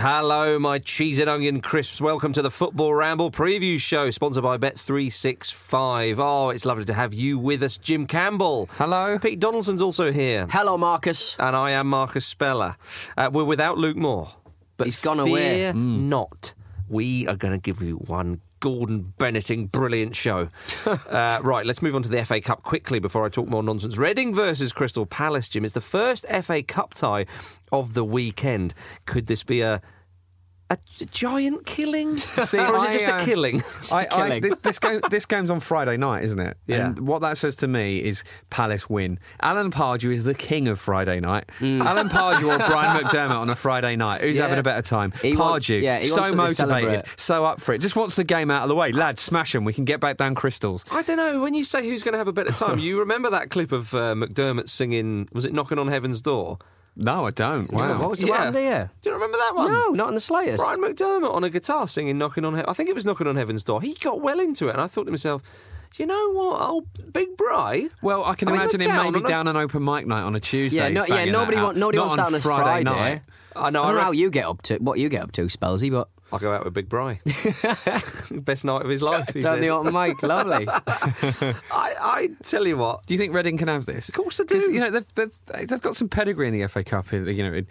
Hello, my cheese and onion crisps. Welcome to the Football Ramble preview show, sponsored by Bet365. Oh, it's lovely to have you with us, Jim Campbell. Hello. Pete Donaldson's also here. Hello, Marcus. And I am Marcus Speller. Uh, we're without Luke Moore. But He's gone fear away. not. We are going to give you one Gordon Bennetting brilliant show. uh, right, let's move on to the FA Cup quickly before I talk more nonsense. Reading versus Crystal Palace, Jim, is the first FA Cup tie of the weekend. Could this be a a giant killing? See, or is it I, just a uh, killing? I, I, killing. this, this, game, this game's on Friday night, isn't it? Yeah. And what that says to me is Palace win. Alan Pardew is the king of Friday night. Alan Pardew or Brian McDermott on a Friday night. Who's Yeah. having a better time? He wants- Pardew, yeah, so wants them to motivated, so up for it. Just wants the game out of the way. Lads, smash him. We can get back down crystals. I don't know. When you say who's going to have a better time, you remember that clip of uh, McDermott singing, was it Knocking on Heaven's Door? No, I don't. Wow. What was what happened here? Do you remember that one? No, not in the slightest. Brian McDermott on a guitar singing "Knocking on." He- I think it was "Knocking on Heaven's Door." He got well into it, and I thought to myself, Do you know what, oh, Big Bry. Well, I can I'm imagine him maybe on a- down an open mic night on a Tuesday. Yeah, no, yeah. Nobody that want, nobody Not wants on that on a Friday, night. I know. I I don't know re- how you get up to what you get up to, Spelsy, but I'll go out with Big Bry. Best night of his life. He down the open mic, lovely. I, I tell you what. Do you think Reading can have this? Of course I do. You know, they've, they've, they've got some pedigree in the FA Cup. In, you know, in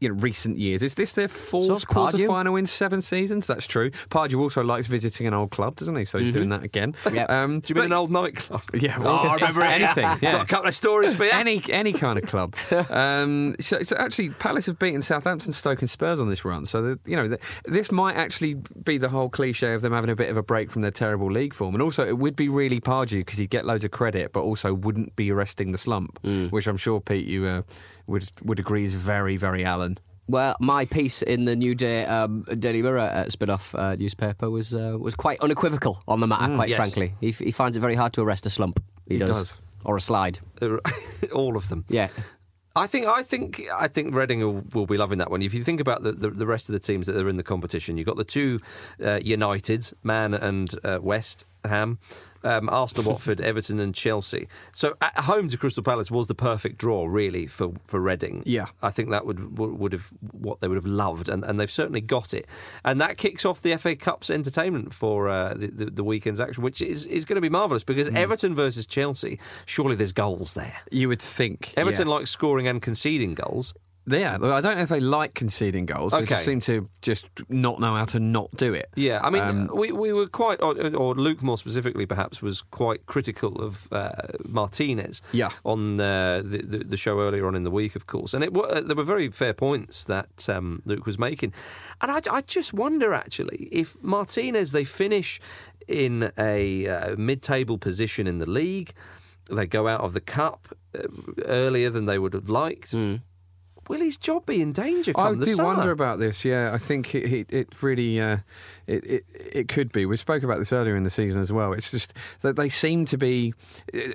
you know recent years. Is this their fourth quarter final in seven seasons? That's true. Pardew also likes visiting an old club, doesn't he? So he's doing that again. Yep. Um, Do you mean an old nightclub? Yeah, well, I remember anything. Got a couple of stories for you. Any any kind of club. Um, so, so actually, Palace have beaten Southampton, Stoke, and Spurs on this run. So you know, this might actually be the whole cliche of them having a bit of a break from their terrible league form. And also, it would be really Pardew because he'd get loads of credit, but also wouldn't be arresting the slump, which I'm sure Pete you uh, would would agree is very very Alan. Well, my piece in the New Day um, Daily Mirror uh, spin-off uh, newspaper was uh, was quite unequivocal on the matter. quite yes. frankly, he, f- he finds it very hard to arrest a slump. He, He does. does. or a slide. All of them. Yeah, I think I think I think Reading will, be loving that one. If you think about the, the, the rest of the teams that are in the competition, you've got the two uh, Uniteds, Man and uh, West Ham, um, Arsenal, Watford, Everton, and Chelsea. So at home to Crystal Palace was the perfect draw, really, for for Reading. Yeah. I think that would would have what they would have loved, and, and they've certainly got it. And that kicks off the FA Cup's entertainment for uh, the, the the weekend's action, which is is going to be marvellous because Everton versus Chelsea. Surely there's goals there. You would think Everton yeah. likes scoring and conceding goals. Yeah, I don't know if they like conceding goals. They Okay. just seem to just not know how to not do it. Yeah, I mean, Um, we, we were quite, or, or Luke more specifically, perhaps, was quite critical of uh, Martinez. Yeah. On uh, the, the the show earlier on in the week, of course, and it were, there were very fair points that um, Luke was making, and I, I just wonder actually if Martinez they finish in a uh, mid-table position in the league, they go out of the cup uh, earlier than they would have liked. Will his job be in danger I do summer? wonder about this. Yeah, I think it, it, it really uh, it, it it could be. We spoke about this earlier in the season as well. It's just that they seem to be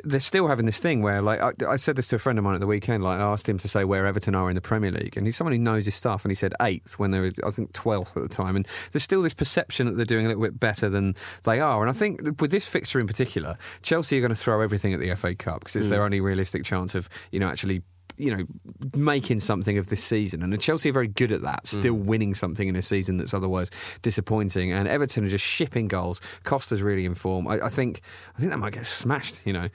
they're still having this thing where like I, I said this to a friend of mine at the weekend. Like I asked him to say where Everton are in the Premier League, and he's someone who knows his stuff, and he said eighth when they were I think twelfth at the time. And there's still this perception that they're doing a little bit better than they are. And I think with this fixture in particular, Chelsea are going to throw everything at the FA Cup because it's their only realistic chance of you know actually you know, making something of this season. And Chelsea are very good at that, still winning something in a season that's otherwise disappointing. And Everton are just shipping goals. Costa's really in form. I, I think I think that might get smashed. You know,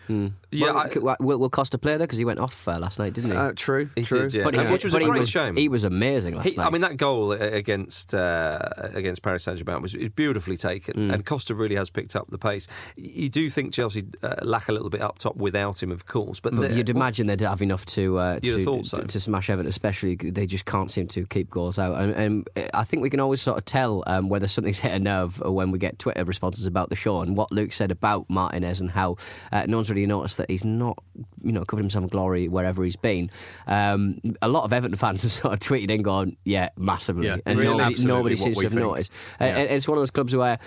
Yeah, Well, I- will, will Costa play there because he went off uh, last night, didn't he? uh, true, He true. did, yeah. But he, Uh, which was a but he great was, shame. He was amazing last He, night. I mean, that goal against uh, against Paris Saint Germain was, beautifully taken, and Costa really has picked up the pace. You do think Chelsea uh, lack a little bit up top without him, of course, but, But you'd imagine they'd have enough to uh, to, so. to smash Everton, especially they just can't seem to keep goals out. And, and I think we can always sort of tell um, whether something's hit a nerve when we get Twitter responses about the show and what Luke said about Martinez and how uh, no one's really noticed that he's not, you know, covered himself in glory wherever he's been. Um, a lot of Everton fans have sort of tweeted in going, "Yeah, massively," Yeah, and really, nobody, nobody seems to have think. noticed. Yeah. and it's one of those clubs where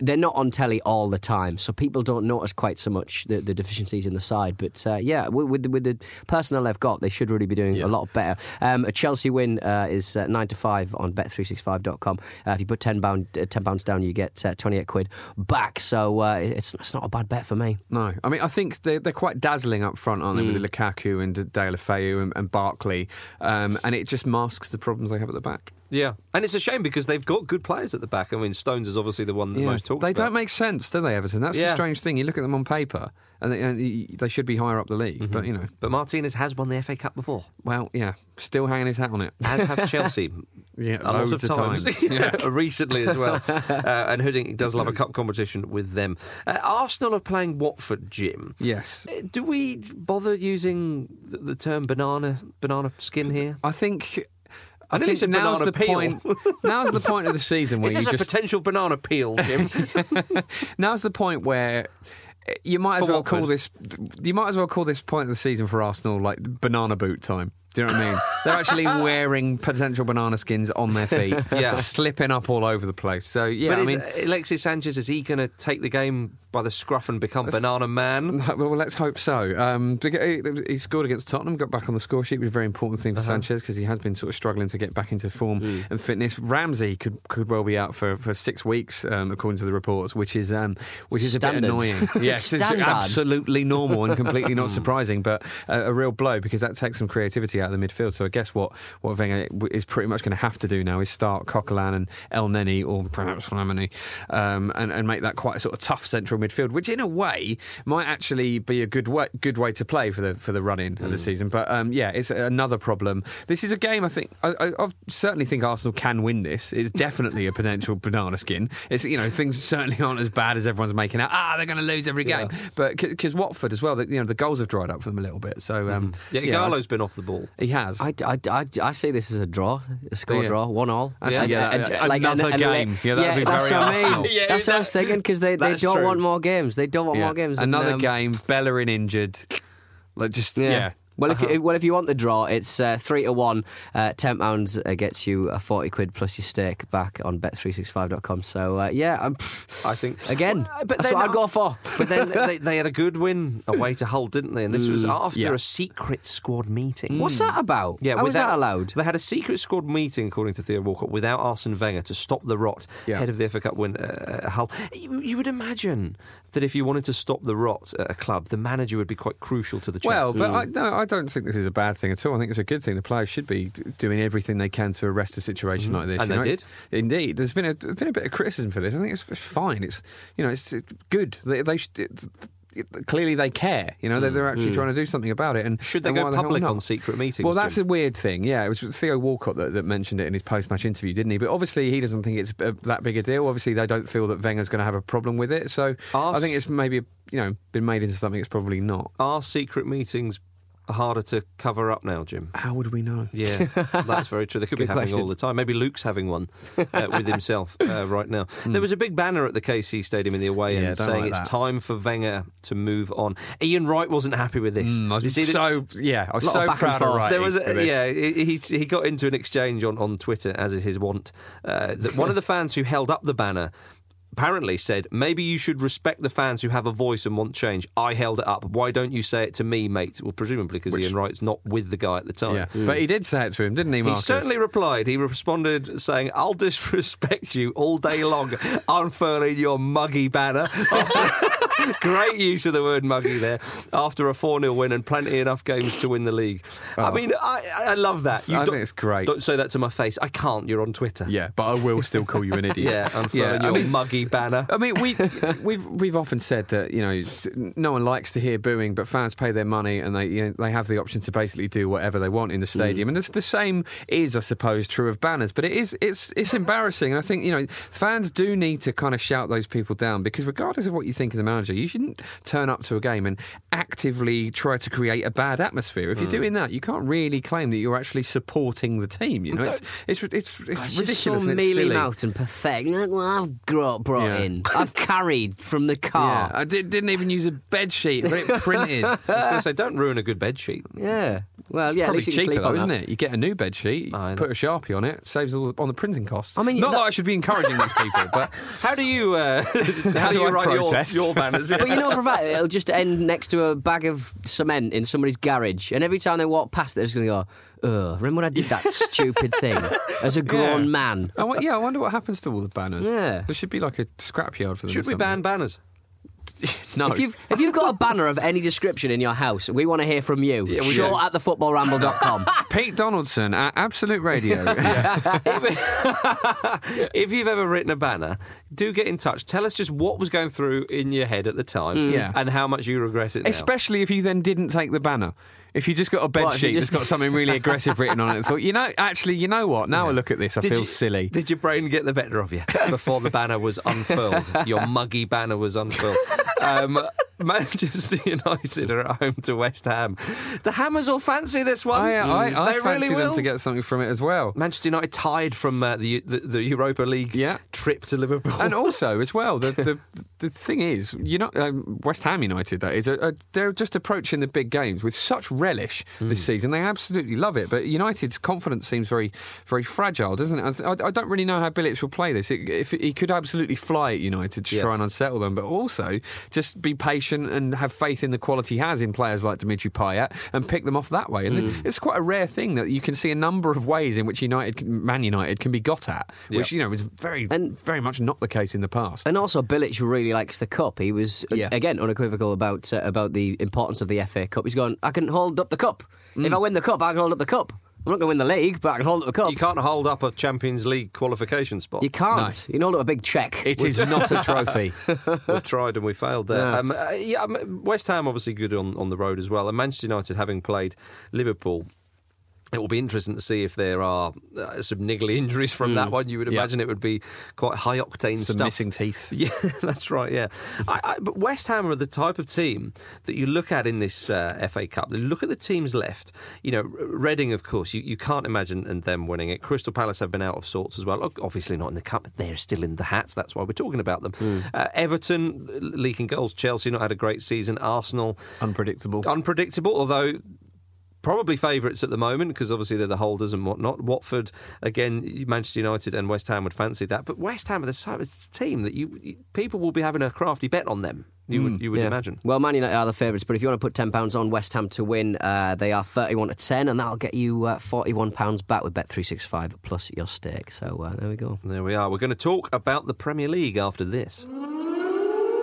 they're not on telly all the time, so people don't notice quite so much the, the deficiencies in the side. But uh, yeah, with, with, the, with the personnel they've got, they should really be doing a lot better. Um, a Chelsea win uh, is uh, nine to five on Bet365.com. Uh, if you put ten pound uh, ten pounds down, you get uh, twenty eight quid back. So uh, it's it's not a bad bet for me. No, I mean I think they're they're quite dazzling up front, aren't they? Mm. With Lukaku and Deulofeu and, and Barkley, um, and it just masks the problems they have at the back. yeah, and it's a shame because they've got good players at the back. I mean, Stones is obviously the one that most talked about they about. don't make sense, do they, Everton? That's the strange thing. You look at them on paper, and they, and they should be higher up the league, but you know, but Martinez has won the FA Cup before, well, yeah, still hanging his hat on it. as have Chelsea. Yeah, a lot of times, times. recently as well. uh, and Hiddink does love a cup competition with them. Uh, Arsenal are playing Watford, Jim. Yes. Uh, Do we bother using the, the term banana banana skin here? I think. I I think said now's the peel. point. Now's the point of the season where Is you this a just. potential banana peel, Jim? Now's the point where you might as well call this. You might as well call this point of the season for Arsenal like banana boot time. Do you know what I mean? They're actually wearing potential banana skins on their feet, Yeah. slipping up all over the place. So yeah, but I is mean, Alexis Sanchez is he going to take the game by the scruff and become banana man? Well, let's hope so. Um, he scored against Tottenham, got back on the score sheet, was a very important thing for Uh-huh. Sanchez because he has been sort of struggling to get back into form Mm. and fitness. Ramsey could could well be out for, for six weeks, um, according to the reports, which is um, which is a bit annoying. Yes, it's absolutely normal and completely not surprising, but a, a real blow because that takes some creativity out of the midfield. So I guess what what Wenger is pretty much going to have to do now is start Coquelin and Elneny or perhaps Flamini, um, and and make that quite a sort of tough central midfield, which in a way might actually be a good way good way to play for the for the run in of Mm. the season. But um, yeah, it's another problem. This is a game I think I, I, I certainly think Arsenal can win this. It's definitely a potential banana skin. It's you know things certainly aren't as bad as everyone's making out. Ah, they're going to lose every game. But because Watford as well, the, you know the goals have dried up for them a little bit. So um, Yeah, Gallo's been off the ball. he has. I, I, I, I see this as a draw, a score Yeah. draw, one all. Actually, yeah, another game. Yeah, that'd be that's very what I mean. Yeah, that's what I was thinking because they, they don't true. want more games. They don't want Yeah. more games. and, Another um, game. Bellerin injured. Like just yeah. Well, if Uh-huh. you, well, if you want the draw, it's uh, three to one. Uh, Ten pounds uh, gets you a forty quid plus your stake back on bet365.com. So uh, yeah, I'm, I think again, Well, but that's what I'd go for. But then they, they had a good win away to Hull, didn't they? And this was after yeah. a secret squad meeting. What's that about? Yeah, How was without- that allowed? They had a secret squad meeting, according to Theo Walcott, without Arsene Wenger to stop the rot Yeah. ahead of the FA Cup win uh, Hull. You, you would imagine that if you wanted to stop the rot at a club, the manager would be quite crucial to the Well, chance. but I, no, I don't think this is a bad thing at all. I think it's a good thing. The players should be doing everything they can to arrest a situation mm-hmm. like this. And you they know, did. Indeed, there's been a been a bit of criticism for this. I think it's, it's fine. It's you know it's, it's good. They, they should, it's, clearly they care. You know they're, they're actually trying to do something about it. And Should they and go why the public on secret meetings, Well, that's Jim? a weird thing. Yeah, it was Theo Walcott that, that mentioned it in his post-match interview, didn't he? But obviously, he doesn't think it's uh, that big a deal. Obviously, they don't feel that Wenger's going to have a problem with it. So I think it's maybe you know been made into something it's probably not. Are secret meetings harder to cover up now, Jim? How would we know? Yeah, that's very true. They could be having question. all the time. Maybe Luke's having one uh, with himself uh, right now. There was a big banner at the KC Stadium in the away. Yeah, end saying like it's time for Wenger to move on. Ian Wright wasn't happy with this. Mm, I was so yeah, I was of so back proud of. Wright. there was a, yeah he, he he got into an exchange on, on Twitter as is his wont uh, that one of the fans who held up the banner apparently said, maybe you should respect the fans who have a voice and want change. I held it up. Why don't you say it to me, mate? Well, presumably because Ian Wright's not with the guy at the time. Yeah, but he did say it to him, didn't he, He certainly replied. He responded saying, I'll disrespect you all day long, unfurling your muggy banner. Great use of the word muggy there after a 4 0 win and plenty enough games to win the league. I oh. mean, I, I love that. I don't- think it's great. Don't say that to my face. I can't. You're on Twitter. Yeah, but I will still call you an idiot. Yeah, unfurling I your mean- muggy banner. I mean, we we've we've often said that you know no one likes to hear booing, but fans pay their money and they you know, they have the option to basically do whatever they want in the stadium. Mm. And this, the same is, I suppose, true of banners. But it is it's it's embarrassing, and I think you know fans do need to kind of shout those people down because regardless of what you think of the manager, you shouldn't turn up to a game and actively try to create a bad atmosphere. If you're mm. doing that, you can't really claim that you're actually supporting the team. You know, it's it's it's, it's, It's just ridiculous. so mealy mouthed and pathetic. Look what I've brought, brought Yeah. in. I've carried from the Yeah, car. I did, didn't even use a bed sheet. I've it printed. I was going to say, don't ruin a good bed sheet. Yeah. Well, yeah, Probably cheaper though, isn't it? You get a new bed sheet, Aye, put a sharpie on it, saves all on the printing costs. I mean, not that, that- I should be encouraging these people, but How do you uh, how, do you I write your, protest? your banners? But you know for a fact it'll just end next to a bag of cement in somebody's garage, and every time they walk past, it, they're just going to go, "Ugh, remember when I did that stupid thing as a grown Yeah. man?" I, yeah, I wonder what happens to all the banners. Yeah. there should be like a scrapyard for them. Should we ban banners? No, If you've if you've got a banner of any description in your house, we want to hear from you. we Short do. at thefootballramble.com. Pete Donaldson at Absolute Radio. if you've ever written a banner, do get in touch. Tell us just what was going through in your head at the time, Yeah. and how much you regret it now. Especially if you then didn't take the banner. If you just got a bed What, sheet just- that's got something really aggressive written on it, and thought, you know, actually, you know what? Now I look at this, I Did feel you- silly. Did your brain get the better of you before the banner was unfurled? your muggy banner was unfurled. Um, Manchester United are at home to West Ham. The Hammers will fancy this one. I, I, I they fancy really them to get something from it as well. Manchester United tied from uh, the, the the Europa League Yeah. trip to Liverpool. and also as well the the, the thing is you know um, West Ham United that is uh, they're just approaching the big games with such relish this Mm. season they absolutely love it but United's confidence seems very very fragile doesn't it I, I don't really know how Bilic will play this it, if he could absolutely fly at United to Yes. try and unsettle them but also just be patient and have faith in the quality he has in players like Dimitri Payet and pick them off that way and Mm. it's quite a rare thing that you can see a number of ways in which United Man United can be got at which Yeah. you know was very And- very much not the case in the past And also, Bilic really likes the cup. He was Yeah. again unequivocal about uh, about the importance of the FA Cup. He's gone. I can hold up the cup. If I win the cup, I can hold up the cup. I'm not going to win the league, but I can hold up the cup. you can't hold up a Champions League qualification spot. You can't. You can hold up a big check. It is not a trophy. We've tried and we failed there. Yeah. Um, uh, yeah, West Ham obviously good on, on the road as well, and Manchester United having played Liverpool. It will be interesting to see if there are uh, some niggly injuries from that one. You would Yeah. imagine it would be quite high octane Some stuff. missing teeth. Yeah, that's right. Yeah, I, I, but West Ham are the type of team that you look at in this uh, FA Cup. You look at the teams left. You know, Reading, of course, you, you can't imagine and them winning it. Crystal Palace have been out of sorts as well. Look, Obviously not in the cup, but they're still in the hat. That's why we're talking about them. Uh, Everton leaking goals. Chelsea not had a great season. Arsenal Unpredictable. unpredictable, although probably favourites at the moment because obviously they're the holders and whatnot. Watford, again, Manchester United and West Ham would fancy that, but West Ham are the type of team that you, you people will be having a crafty bet on them. You would you would Yeah. imagine. Well, Man United are the favourites, but if you want to put ten pounds on West Ham to win, uh, they are thirty-one to ten, and that'll get you uh, forty-one pounds back with Bet three six five plus your stake. So uh, there we go. There we are. We're going to talk about the Premier League after this.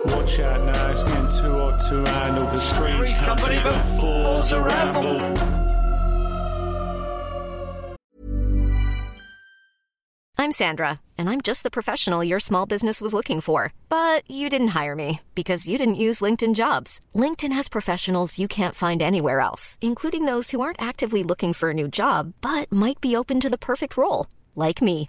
Watch out now, it's getting too hot to handle. Cause three's company, but four's a ramble. I'm Sandra, and I'm just the professional your small business was looking for. But you didn't hire me because you didn't use LinkedIn jobs. LinkedIn has professionals you can't find anywhere else, including those who aren't actively looking for a new job but might be open to the perfect role, like me.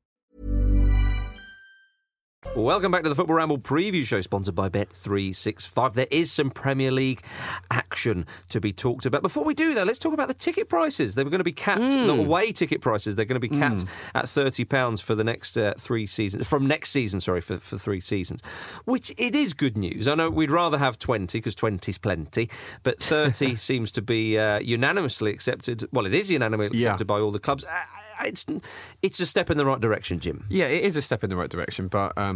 Welcome back to the Football Ramble preview show, sponsored by Bet365. There is some Premier League action to be talked about. Before we do, that, let's talk about the ticket prices. They were going to be capped, the away ticket prices, they're going to be capped at £30 for the next uh, three seasons, from next season, sorry, for, for three seasons, which it is good news. I know we'd rather have 20 because 20's plenty, but 30 seems to be uh, unanimously accepted. Well, it is unanimously Yeah. accepted by all the clubs. Uh, It's, it's a step in the right direction, Jim. Yeah, it is a step in the right direction, but um,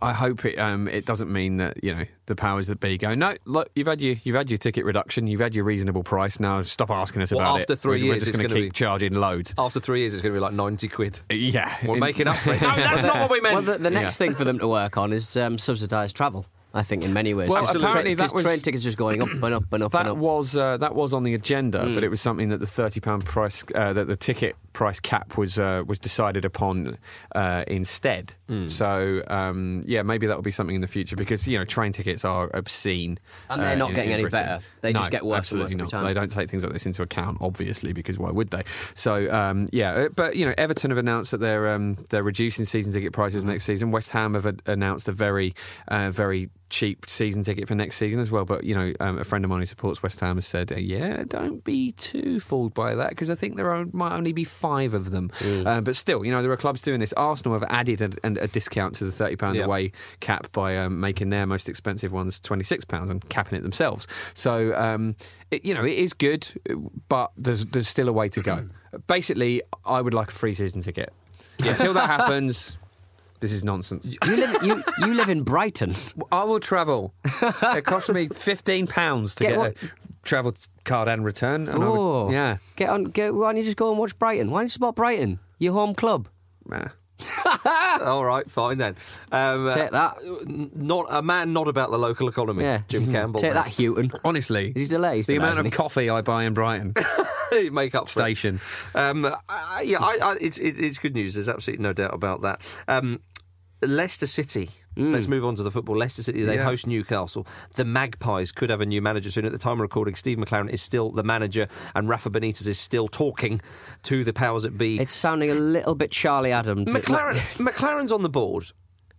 I hope it um, it doesn't mean that you know the powers that be go. No, look, you've had your you've had your ticket reduction, you've had your reasonable price. Now stop asking us Well, about after it. three We're- years, we're just it's going to keep be- charging loads. After three years, it's going to be like 90 quid. Yeah, We're in- making up for it. No, that's not what we meant. Well, the, the next Yeah. thing for them to work on is um, subsidised travel. I think in many ways. Well, Because apparently that because was- train tickets just going up and up and up That and up. was uh, that was on the agenda, Hmm. but it was something that the thirty pound price uh, that the ticket price cap was uh, was decided upon uh, instead. Hmm. So um, yeah, maybe that will be something in the future because you know train tickets are obscene, And they're uh, not in- getting in any Britain. better. They No, just get worse and worse every not. time. They don't take things like this into account, obviously, because why would they? So um, yeah, uh, but you know Everton have announced that they're um, they're reducing season ticket prices Mm-hmm. next season. West Ham have ad- announced a very uh, very cheap season ticket for next season as well. But you know, um, a friend of mine who supports West Ham has said, "Yeah, don't be too fooled by that because I think there are, might only be five of them." Mm. Uh, but still, you know, there are clubs doing this. Arsenal have added a, a, a discount to the thirty pound Yeah. away cap by um, making their most expensive ones twenty six pounds and capping it themselves. So um, it, you know, it is good, but there's there's still a way to go. Basically, I would like a free season ticket. Until that happens. This is nonsense. You live, you, you live in Brighton. I will travel. it costs me fifteen pounds to Get get, a travel card and return. And I would- Oh, yeah. Get on. Get, why don't you just go and watch Brighton? Why don't you support Brighton? Your home club. Nah. All right, fine then. Um, Take that. n- Not a man, not about the local economy. Yeah, Jim Campbell. Take that, Houghton. Honestly, Is he? He's the amount of isn't he? coffee I buy in Brighton Make up for it. station. Um, I, yeah, I, I, it's, it, it's good news. There's absolutely no doubt about that. Um, Leicester City. Mm. Let's move on to the football. Leicester City, they Yeah. host Newcastle. The Magpies could have a new manager soon. At the time of recording, Steve McClaren is still the manager, and Rafa Benitez is still talking to the powers that be. It's sounding a little bit Charlie Adams. McClaren, McClaren's on the board,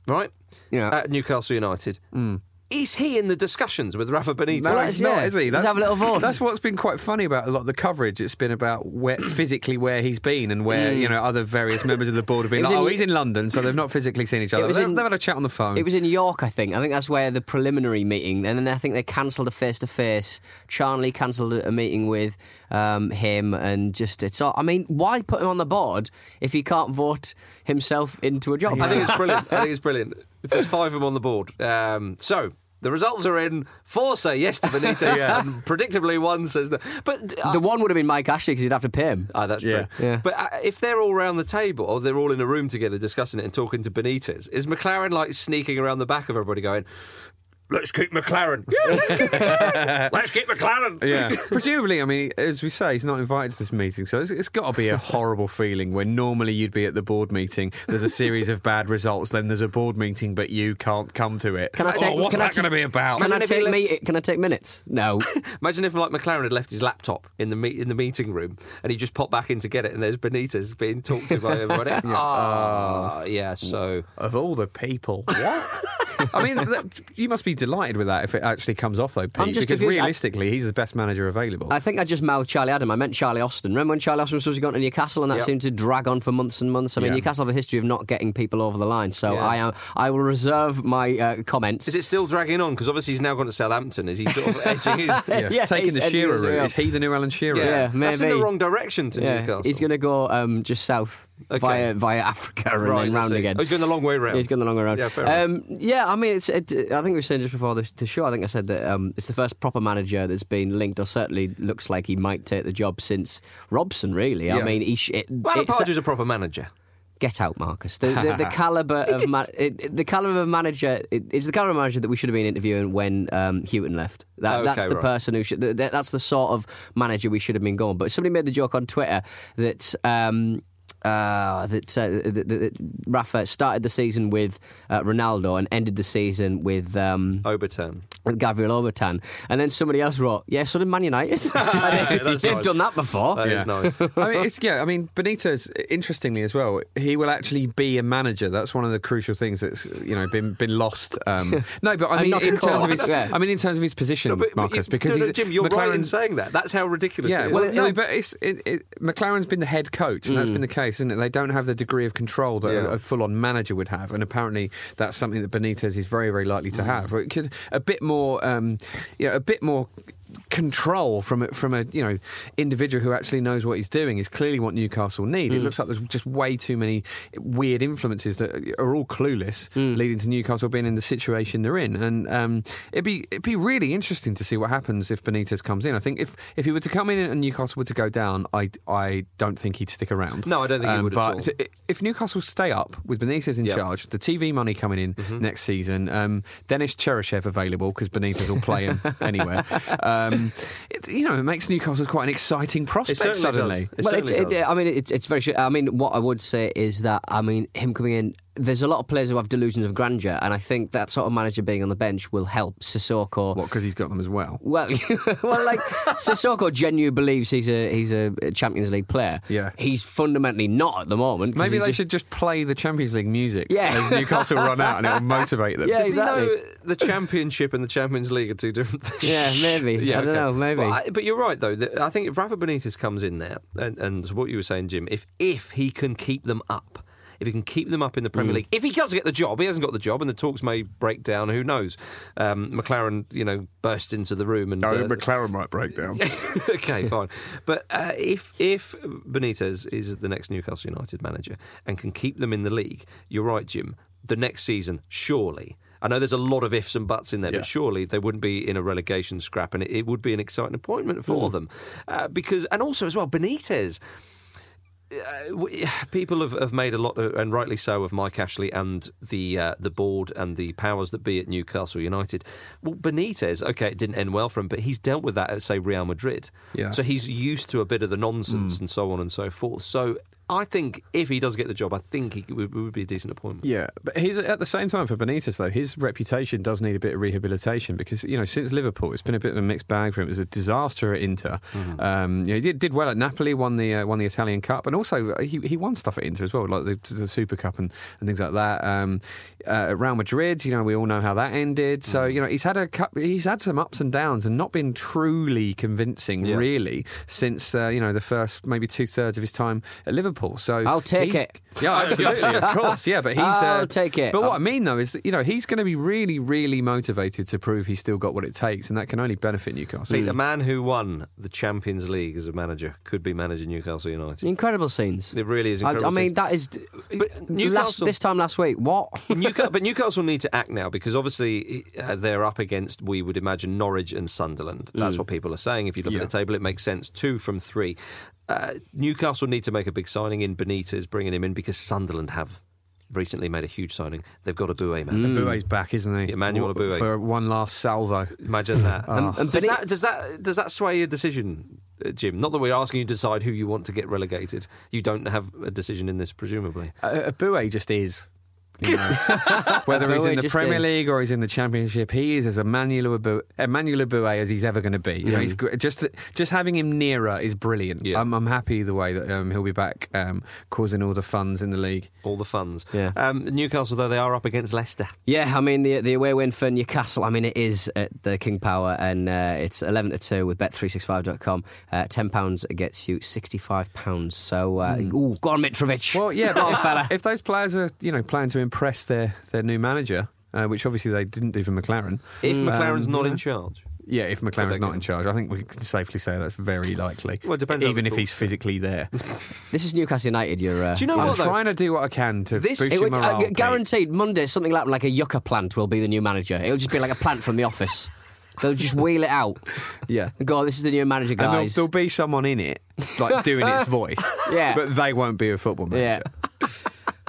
right? Yeah. At Newcastle United. Mm. Is he in the discussions with Rafa Benitez? No, Well, it's yeah. not, is he? Let's have a little vote. That's what's been quite funny about a lot of the coverage. It's been about where physically where he's been and where you know other various members of the board have been. Mm. It was Like, in oh, he's in London, so they've not physically seen each other. was They've, in- they've had a chat on the phone. It was in York, I think. I think that's where the preliminary meeting, and then I think they cancelled a face to face. Charnley cancelled a meeting with um, him, and just it's. all I mean, why put him on the board if he can't vote himself into a job? I think it's brilliant. I think it's brilliant. If there's five of them on the board. Um, so. The results are in. Four say yes to Benitez, and predictably one says no. But uh, the one would have been Mike Ashley because you'd have to pay him. Ah, that's Yeah. true. Yeah. But uh, if they're all around the table, or they're all in a room together discussing it and talking to Benitez, is McClaren like sneaking around the back of everybody going, "Let's keep McClaren. Yeah, let's keep McClaren. let's keep McClaren." Yeah. Presumably, I mean, as we say, he's not invited to this meeting, so it's, it's got to be a horrible feeling when normally you'd be at the board meeting. There's a series of bad results, then there's a board meeting, but you can't come to it. Can I take- oh, what's can I that going to be about? Can I Imagine if he take left- me? Can I take minutes? No. Imagine if like McClaren had left his laptop in the meet in the meeting room, and he just popped back in to get it, and there's Benitez being talked to by everybody. Ah, yeah. So Of all the people, what? I mean, that, you must be delighted with that if it actually comes off, though, Pete, I'm just because confused. I- realistically, he's the best manager available. I think I just mouthed Charlie Adam. I meant Charlie Austin. Remember when Charlie Austin was supposed to go to Newcastle and that Yep. seemed to drag on for months and months? I mean, Yeah. Newcastle have a history of not getting people over the line. So Yeah. I am. I will reserve my uh, comments. is it still dragging on? Because obviously he's now gone to Southampton. Is he sort of edging his? yeah. Yeah, Taking the Shearer route. Is he the new Alan Shearer? Yeah. that's in the wrong direction to Yeah, Newcastle. he's going to go um, just south Okay. via via Africa and Right, then round again. Oh, he's going the long way round. He's going the long way around. Yeah, fair um, yeah, I mean, it's. It, I think we were saying just before the, the show. I think I said that um, it's the first proper manager that's been linked, or certainly looks like he might take the job since Robson. Really, I mean, he sh- it, Well, it's Pardew is a proper manager. Get out, Marcus. The, the, the caliber of ma- it, the caliber of manager. It, it's the caliber of manager that we should have been interviewing when um, left. That, Okay, that's the right. person who should. That, that's the sort of manager we should have been going. But somebody made the joke on Twitter that. Um, uh, that, uh, that, that Rafa started the season with uh, Ronaldo and ended the season with um, Obertan. with Gabriel Obertan, and then somebody else wrote, "Yeah, so did Man United. They've nice. done that before." That is Yeah. nice. I mean, it's, yeah, I mean, Benitez, interestingly as well, he will actually be a manager. That's one of the crucial things that's you know been been lost. Um, no, but I mean, not in a terms of his, Yeah. I mean, in terms of his position, But- but Marcus, you- because no, no, he's Jim, you're right in saying that. That's how ridiculous Yeah, it is. well, no, but it's it, it, McClaren's been the head coach, and that's been the case, isn't it? They don't have the degree of control that Yeah. a, a full-on manager would have, and apparently that's something that Benitez is very, very likely to have. It could a bit more, um, yeah, a bit more control from a, from a you know individual who actually knows what he's doing is clearly what Newcastle need. It looks like there's just way too many weird influences that are all clueless, leading to Newcastle being in the situation they're in. And um, it'd be it'd be really interesting to see what happens if Benitez comes in. I think if if he were to come in and Newcastle were to go down, I I don't think he'd stick around. Um, No, I don't think he would at But if Newcastle stay up with Benitez in Yep. charge, the TV money coming in Mm-hmm. next season, um, Denis Cheryshev available because Benitez will play him anywhere. Um, it, you know, it makes Newcastle quite an exciting prospect certainly suddenly. does. It well, certainly it, does. I mean, it's, it's very. I mean, what I would say is that I mean, him coming in. There's a lot of players who have delusions of grandeur, and I think that sort of manager being on the bench will help Sissoko. What? Because he's got them as well. Well, well, like Sissoko genuinely believes he's a he's a Champions League player. Yeah. he's fundamentally not at the moment. Maybe they just- should just play the Champions League music Yeah. as Newcastle run out, and it'll motivate them. Yeah, Does exactly. he know the Championship and the Champions League are two different things? Yeah, maybe. I don't know, maybe. Well, I- but you're right, though. that I think if Rafa Benitez comes in there, and, and what you were saying, Jim, if if he can keep them up, if he can keep them up in the Mm. Premier League, if he does get the job, he hasn't got the job, and the talks may break down. Who knows? Um, McClaren, you know, burst into the room and. uh, McClaren might break down. okay, fine. But uh, if if Benitez is the next Newcastle United manager and can keep them in the league, you're right, Jim. The next season, surely. I know there's a lot of ifs and buts in there, Yeah. but surely they wouldn't be in a relegation scrap, and it, it would be an exciting appointment for them. Uh, because, and also as well, Benitez. Uh, people have, have made a lot, of, and rightly so, of Mike Ashley and the uh, the board and the powers that be at Newcastle United. Well, Benitez, okay, it didn't end well for him, but he's dealt with that at say Real Madrid. Yeah. So he's used to a bit of the nonsense Hmm. and so on and so forth. So I think if he does get the job, I think he would, would be a decent appointment. Yeah, but he's at the same time for Benitez though. His reputation does need a bit of rehabilitation because you know since Liverpool, it's been a bit of a mixed bag for him. It was a disaster at Inter. Mm-hmm. Um, you know, he did, did well at Napoli, won the uh, won the Italian Cup, and also uh, he, he won stuff at Inter as well, like the, the Super Cup and, and things like that. Um, uh, Real Madrid, you know, we all know how that ended. So Mm. you know, he's had a cup, he's had some ups and downs, and not been truly convincing Yeah. really since uh, you know the first maybe two thirds of his time at Liverpool. So I'll take it. Yeah, absolutely, of course. Yeah, but he's. I'll uh, take it. But what I mean though is, that, you know, he's going to be really, really motivated to prove he's still got what it takes, and that can only benefit Newcastle. See, The man who won the Champions League as a manager could be managing Newcastle United. incredible scenes. It really is I, incredible. I mean, scenes. that is. But last, Newcastle- this time last week, what? Newcastle, but Newcastle need to act now because obviously uh, they're up against, we would imagine, Norwich and Sunderland. That's what people are saying. If you look Yeah. at the table, it makes sense. Two from three. Uh, Newcastle need to make a big signing in Benitez, bringing him in because Sunderland have recently made a huge signing. They've got a Boué man. Eboué's back, isn't he? Emmanuel Eboué. for one last salvo. Imagine that. And- and does that. Does that does that sway your decision, uh, Jim? Not that we're asking you to decide who you want to get relegated. You don't have a decision in this, presumably. Uh, Abue just is. You know, whether he's in the Premier is. League or he's in the Championship, he is as Emmanuel Eboué, Emmanuel Eboué as he's ever going to be. You know, he's gr- just just having him nearer is brilliant. Yeah. I'm, I'm happy either way that um, he'll be back, um, causing all the funds in the league. All the funds. Yeah. Um, Newcastle, though, they are up against Leicester. Yeah, I mean the the away win for Newcastle. I mean it is at the King Power, and uh, it's eleven to two with Bet365.com. Uh, Ten pounds gets you sixty five pounds. So, uh, ooh, go on Mitrovic. Well, yeah, go on, but fella. if, if those players are, you know, planning to impress their, their new manager, uh, which obviously they didn't do for McClaren. If McClaren's um, not you in charge. Yeah, if McClaren's their not in charge, I think we can safely say that's very likely. Well, it depends Even the if he's physically there. This is Newcastle United. You're. Uh, Do you know what? I'm what, though? trying to do what I can to This- boost It your would, morale. uh, guaranteed Monday something like like a yucca plant will be the new manager. It'll just be like a plant from the office. They'll just wheel it out Yeah. and go. This is the new manager, And there'll, guys. there'll be someone in it, like doing its voice. Yeah. But they won't be a football manager. yeah.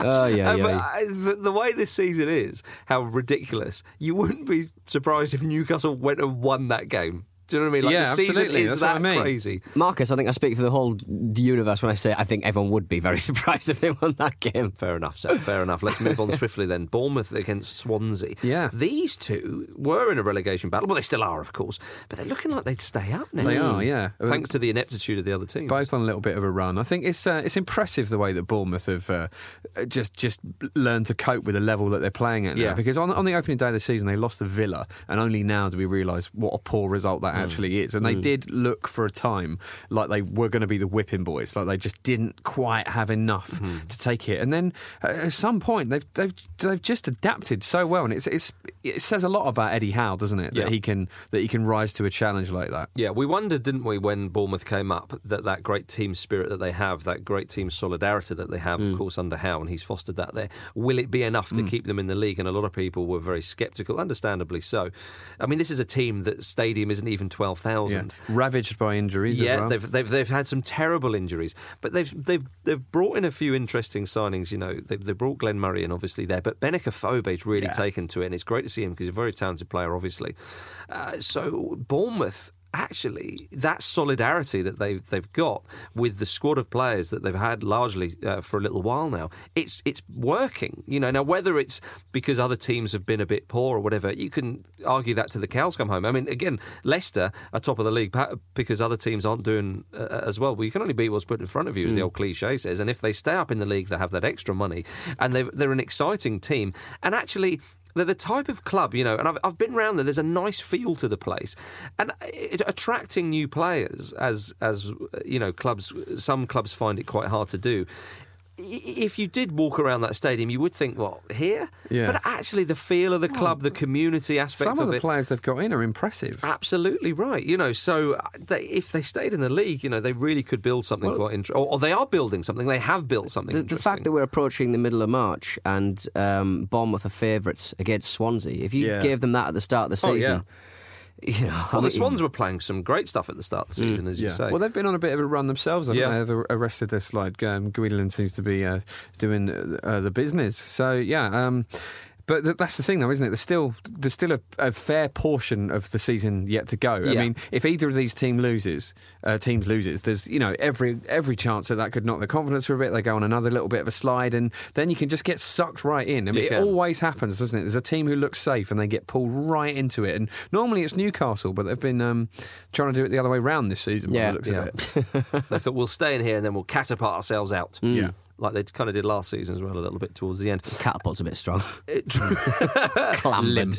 oh yeah, Uh, yeah. I, the, the way this season is, how ridiculous. You wouldn't be surprised if Newcastle went and won that game. Do you know what I mean? Like Yeah, the season absolutely. is That's what that I mean. crazy. Marcus, I think I speak for the whole universe when I say I think everyone would be very surprised if they won that game. Fair enough, so fair enough. Let's move on swiftly then. Bournemouth against Swansea. Yeah. These two were in a relegation battle. Well, they still are, of course, but they're looking like they'd stay up now. They are, yeah. Thanks to the ineptitude of the other team. both on a little bit of a run. I think it's uh, it's impressive the way that Bournemouth have uh, just just learned to cope with the level that they're playing at now. Yeah. Because on, on the opening day of the season, they lost to Villa, and only now do we realise what a poor result that actually is. And they did look for a time like they were going to be the whipping boys, like they just didn't quite have enough Mm-hmm. to take it. And then uh, at some point, they've they've they've just adapted so well, and it's it's it says a lot about Eddie Howe, doesn't it? That Yeah. he can that he can rise to a challenge like that. Yeah, we wondered, didn't we, when Bournemouth came up, that that great team spirit that they have, that great team solidarity that they have, Mm. of course, under Howe, and he's fostered that there. Will it be enough to keep them in the league? And a lot of people were very sceptical, understandably so. I mean, this is a team that stadium isn't even twelve Yeah, ravaged by injuries. Yeah, well. they've, they've they've had some terrible injuries, but they've they've they've brought in a few interesting signings. You know, they've, they brought Glenn Murray in, obviously there, but Benik Afobe's really taken to it, and it's great to see him because he's a very talented player, obviously. Uh, so Bournemouth. Actually, that solidarity that they've they've got with the squad of players that they've had largely uh, for a little while now, it's it's working. You know, now whether it's because other teams have been a bit poor or whatever, you can argue that to the cows come home. I mean, again, Leicester are top of the league because other teams aren't doing uh, as well. Well, you can only beat what's put in front of you, as the old cliche says. And if they stay up in the league, they have that extra money, and they've, they're an exciting team. And actually. They're the type of club, you know, and I've, I've been around there. There's a nice feel to the place, and it, attracting new players, as as you know, clubs. Some clubs find it quite hard to do. I- If you did walk around that stadium, you would think, "Well, here," Yeah. but actually, the feel of the club, the community aspect Some of the it, players they've got in are impressive. Absolutely right. You know, so uh, they, if they stayed in the league, you know, they really could build something quite interesting. Or, or they are building something. They have built something The, the fact that we're approaching the middle of March and um, Bournemouth are favourites against Swansea, if you Yeah. gave them that at the start of the Oh, yeah. you know, well, the Swans were playing some great stuff at the start of the season, as you Yeah. say. Well, they've been on a bit of a run themselves. haven't Yeah. they? They've arrested their slide. Um, Guidolin seems to be uh, doing uh, the business. So yeah. Um, but th- that's the thing, though, isn't it? There's still there's still a, a fair portion of the season yet to go. I mean, if either of these team loses, uh, teams loses, there's you know every every chance that that could knock their confidence for a bit. They go on another little bit of a slide, and then you can just get sucked right in. I mean, it always happens, doesn't it? There's a team who looks safe, and they get pulled right into it. And normally it's Newcastle, but they've been um, trying to do it the other way round this season. by Yeah. the looks Yeah. of it. they thought we'll stay in here and then we'll catapult ourselves out. Yeah. Like they kind of did last season as well, a little bit towards the end. catapult's a bit strong. It- Clambered.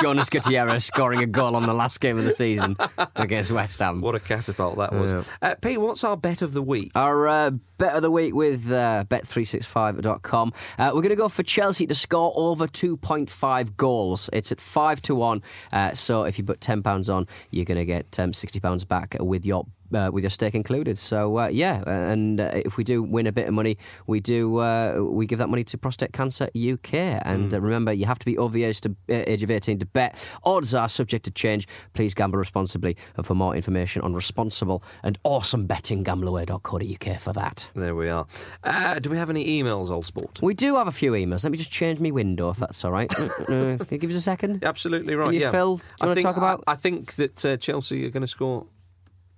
Jonas Gutierrez scoring a goal on the last game of the season against West Ham. what a catapult that was. Uh, Pete, what's our bet of the week? Our uh, bet of the week with uh, bet365.com. Uh, we're going to go for Chelsea to score over 2.5 goals. It's at 5 to 1. Uh, so if you put £10 on, you're going to get um, £60 back with your uh, with your stake included. So uh, yeah, and uh, if we do win a bit of money, we do uh, we give that money to Prostate Cancer UK. And uh, remember, you have to be over the age, to, uh, age of 18 to bet. Odds are subject to change. Please gamble responsibly. And for more information on responsible and awesome betting, gambleaware.co.uk for that. There we are. Uh, do we have any emails, old sport? We do have a few emails. Let me just change my window if that's all right. Uh, uh, Can you give us a second? Absolutely right. you, yeah. Phil, do you I wanna think, talk about- I, I think that uh, Chelsea are going to score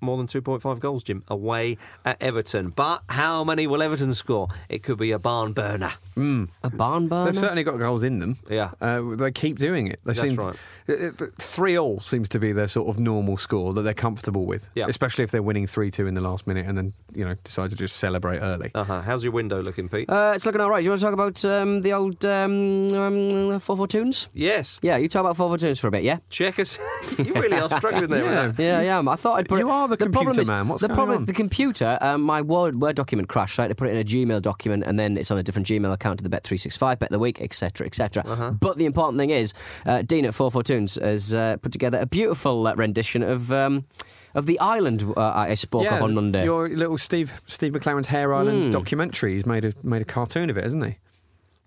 more than 2.5 goals, Jim, away at Everton. But how many will Everton score? It could be a barn burner. A barn burner? They've certainly got goals in them. Yeah. uh, they keep doing it. They That's seem right. three all seems to be their sort of normal score that they're comfortable with. Yeah. especially if they're winning three two in the last minute and then you know decide to just celebrate early. Uh-huh. How's your window looking, Pete? Uh, it's looking all right. Do you want to talk about um, the old um, um, 4 4 tunes? yes. Yeah, you talk about 4 4 tunes for a bit, yeah? Check us. you really are struggling there Yeah. with that. Yeah, yeah. I thought I'd put You it. are the problem computer is- man. What's the going problem? on? The computer, um, my Word Word document crashed. So I had to put it in a Gmail document, and then it's on a different Gmail account to the Bet three six five Bet of the Week, etc., etc. Uh-huh. But the important thing is, uh, Dean at Four Four Tunes has uh, put together a beautiful uh, rendition of. Um, of the island uh, I spoke of on Monday. Your little Steve Steve McClaren's Hair Island documentary. He's made a made a cartoon of it, hasn't he?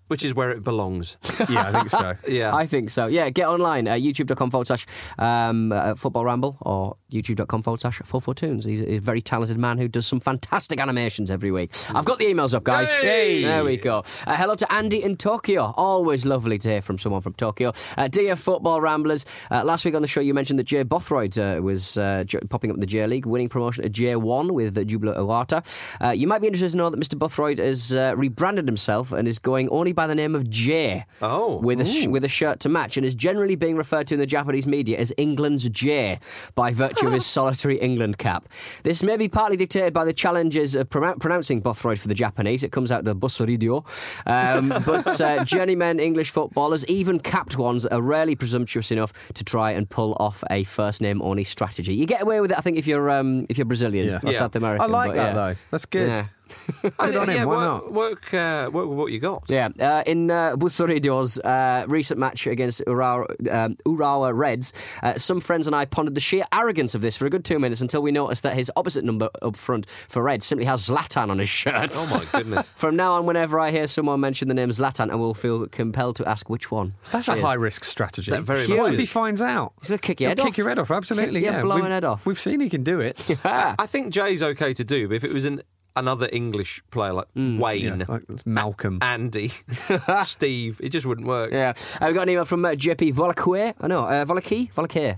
Which is where it belongs. yeah, I think so. Yeah. I think so. Yeah, get online, uh, youtube.com forward slash um, uh, football ramble or youtube.com forward slash 44tunes. He's a, a very talented man who does some fantastic animations every week. I've got the emails up, guys. Yay! There we go. Uh, hello to Andy in Tokyo. Always lovely to hear from someone from Tokyo. Uh, dear football ramblers, uh, last week on the show you mentioned that Jay Bothroyd uh, was uh, j- popping up in the J League, winning promotion to J1 with uh, Jubilo Iwata. Uh, you might be interested to know that Mr. Bothroyd has uh, rebranded himself and is going only by the name of Jay. Oh. With a, sh- with a shirt to match and is generally being referred to in the Japanese media as England's Jay by virtue of his solitary England cap. This may be partly dictated by the challenges of pronou- pronouncing Bothroyd for the Japanese. It comes out the Bossoridio. Um, but uh, journeymen English footballers, even capped ones, are rarely presumptuous enough to try and pull off a first name only strategy. You get away with it, I think, if you're um, if you're Brazilian Yeah. or Yeah. South American. I like but that yeah. though. That's good. Yeah. Oh, Good on him, yeah, why work, not? Work, uh, work with what you got. Yeah, uh, in uh, Busoridio's uh, recent match against Urawa, um, Urawa Reds, uh, some friends and I pondered the sheer arrogance of this for a good two minutes until we noticed that his opposite number up front for Reds simply has Zlatan on his shirt. Oh my goodness. From now on, whenever I hear someone mention the name Zlatan, I will feel compelled to ask which one. That's a high risk strategy. That very what if he finds out? He's gonna kick your He'll head kick off. your head off. Absolutely. Kick- yeah, blow we've, an head off. We've seen he can do it. I think Jay's okay to do, but if it was an another English player like Mm. Wayne, Yeah, like Malcolm. Andy, Steve, it just wouldn't work. Yeah, uh, we got an email from uh, JP Volacue. Oh, no, uh? Volacue. Volacue.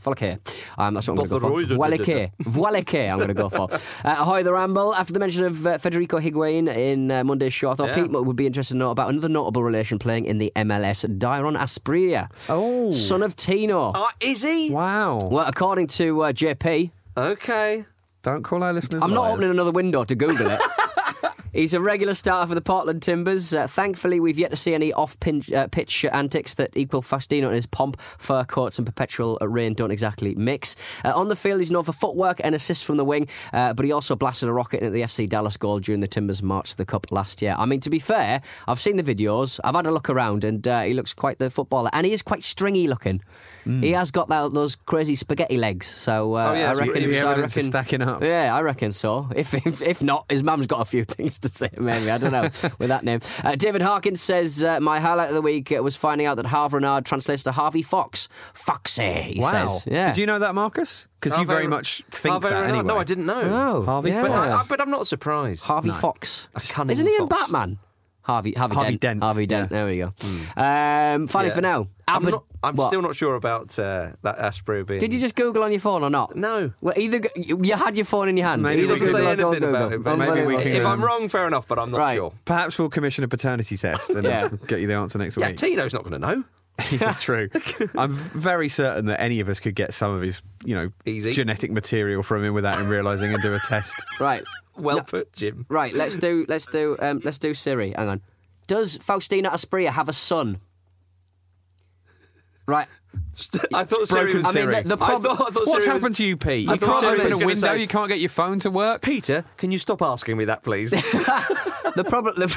Um, that's what I'm going to go for. Bothroyd. Volacue. Volacue, I'm going to go for. Uh, ahoy the Ramble. After the mention of uh, Federico Higuain in uh, Monday's show, I thought Yeah. Pete would be interested to know about another notable relation playing in the MLS, Dairon Asprilla. Oh. Son of Tino. Oh, is he? Wow. Well, according to uh, JP, Okay. Don't call our listeners I'm not liars. opening another window to Google it. He's a regular starter for the Portland Timbers. Uh, thankfully, we've yet to see any off-pitch uh, pitch antics that equal Faustino and his pomp, fur coats, and perpetual rain don't exactly mix. Uh, on the field, he's known for footwork and assists from the wing, uh, but he also blasted a rocket into the FC Dallas goal during the Timbers' march to the Cup last year. I mean, to be fair, I've seen the videos, I've had a look around, and uh, he looks quite the footballer, and he is quite stringy looking. He has got that, those crazy spaghetti legs, so uh, Oh, yeah, I reckon. the I evidence is reckon- stacking up. yeah, I reckon so. If if, if not, his mum's got a few things to say. Maybe I don't know with that name. Uh, David Harkins says uh, my highlight of the week uh, was finding out that Harvey Renard translates to Harvey Fox. Foxy, he Wow. says. Yeah. Did you know that, Marcus? Because you very much think Harvey that anyway. No, I didn't know. Oh, Harvey yeah. But, I, I, but I'm not surprised. Harvey Fox. cunning Isn't he in fox. Batman? Harvey Harvey, Harvey Dent. Dent, Harvey Dent. yeah. There we go. Um, finally, Yeah. for now, I'm, not, I'm still not sure about uh, that Asprey being. Did you just Google on your phone or not? No. Well, either you had your phone in your hand. Maybe He Either we doesn't say Google anything about Google. it. But Maybe we can- If I'm wrong, fair enough, but I'm not Right. sure. Perhaps we'll commission a paternity test and Yeah. get you the answer next week. Yeah. Tino's not going to know. Yeah, True. I'm very certain that any of us could get some of his, you know, Easy. genetic material from him without him realizing and do a test. Right. Well put, Jim. Right, let's do let's do um, let's do Siri. Hang on. Does Faustino Asprilla have a son? Right. I thought Siri broken was. I mean, Siri. the, the I problem. thought, I thought What's Siri happened was, to you, Pete? You thought can't Siri open a gonna window. say- you can't get your phone to work. Peter, can you stop asking me that, please? the problem. The,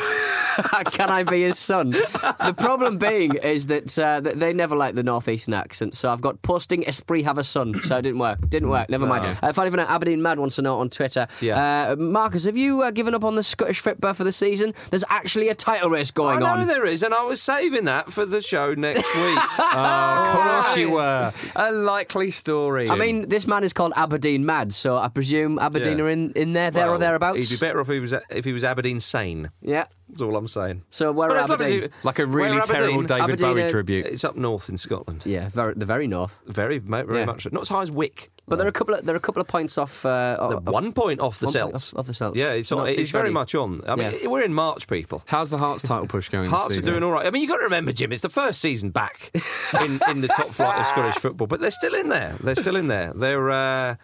can I be his son? The problem being is that, uh, that they never like the northeastern accent. So I've got posting Esprit have a son. So it didn't work. Didn't work. Never mind. Uh, finally, for Aberdeen Mad wants to know on Twitter. Yeah. Uh, Marcus, have you uh, given up on the Scottish football for the season? There's actually a title race going I know on. there is, and I was saving that for the show next week. Of course you were. A likely story. I mean, this man is called Aberdeen Mad, so I presume Aberdeen Yeah. are in, in there, there or Well, thereabouts. He'd be better off if he was if he was Aberdeen sane. Yeah. That's all I'm saying. So where But are it's Aberdeen? like a really terrible David Aberdeen Bowie are- tribute. It's up north in Scotland. Yeah, very, the very north. Very, very Yeah. much. Not as high as Wick. But there are a couple of there are a couple of points off. Uh, The of- one point off the one point Celts. off- off the Celts. Yeah, it's, on, it's very much on. I mean, Yeah. we're in March, people. How's the Hearts title push going? this Hearts are doing all right. I mean, you've got to remember, Jim, it's the first season back in, in the top flight of Scottish football, but they're still in there. They're still in there. They're. Uh,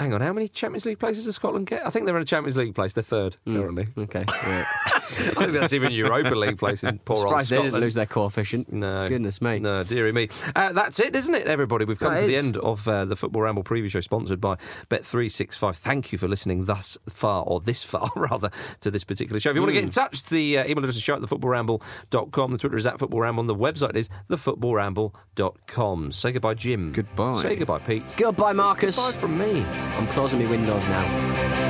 hang on, how many Champions League places does Scotland get? I think they're in a Champions League place. They're third Hmm. currently. Okay. Right. I think that's even Europa League place in poor old Surprised they didn't lose their coefficient. No. Goodness me. No, dearie me. Uh, that's it, isn't it, everybody? We've come That to the end of uh, the Football Ramble preview show sponsored by Bet365. Thank you for listening thus far, or this far, rather, to this particular show. If you want to get Hmm. in touch, the uh, email address is show at thefootballramble.com. The Twitter is at footballramble. And the website is thefootballramble.com. Say goodbye, Jim. Goodbye. Say goodbye, Pete. Goodbye, Marcus. Goodbye from me. I'm closing my windows now.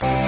you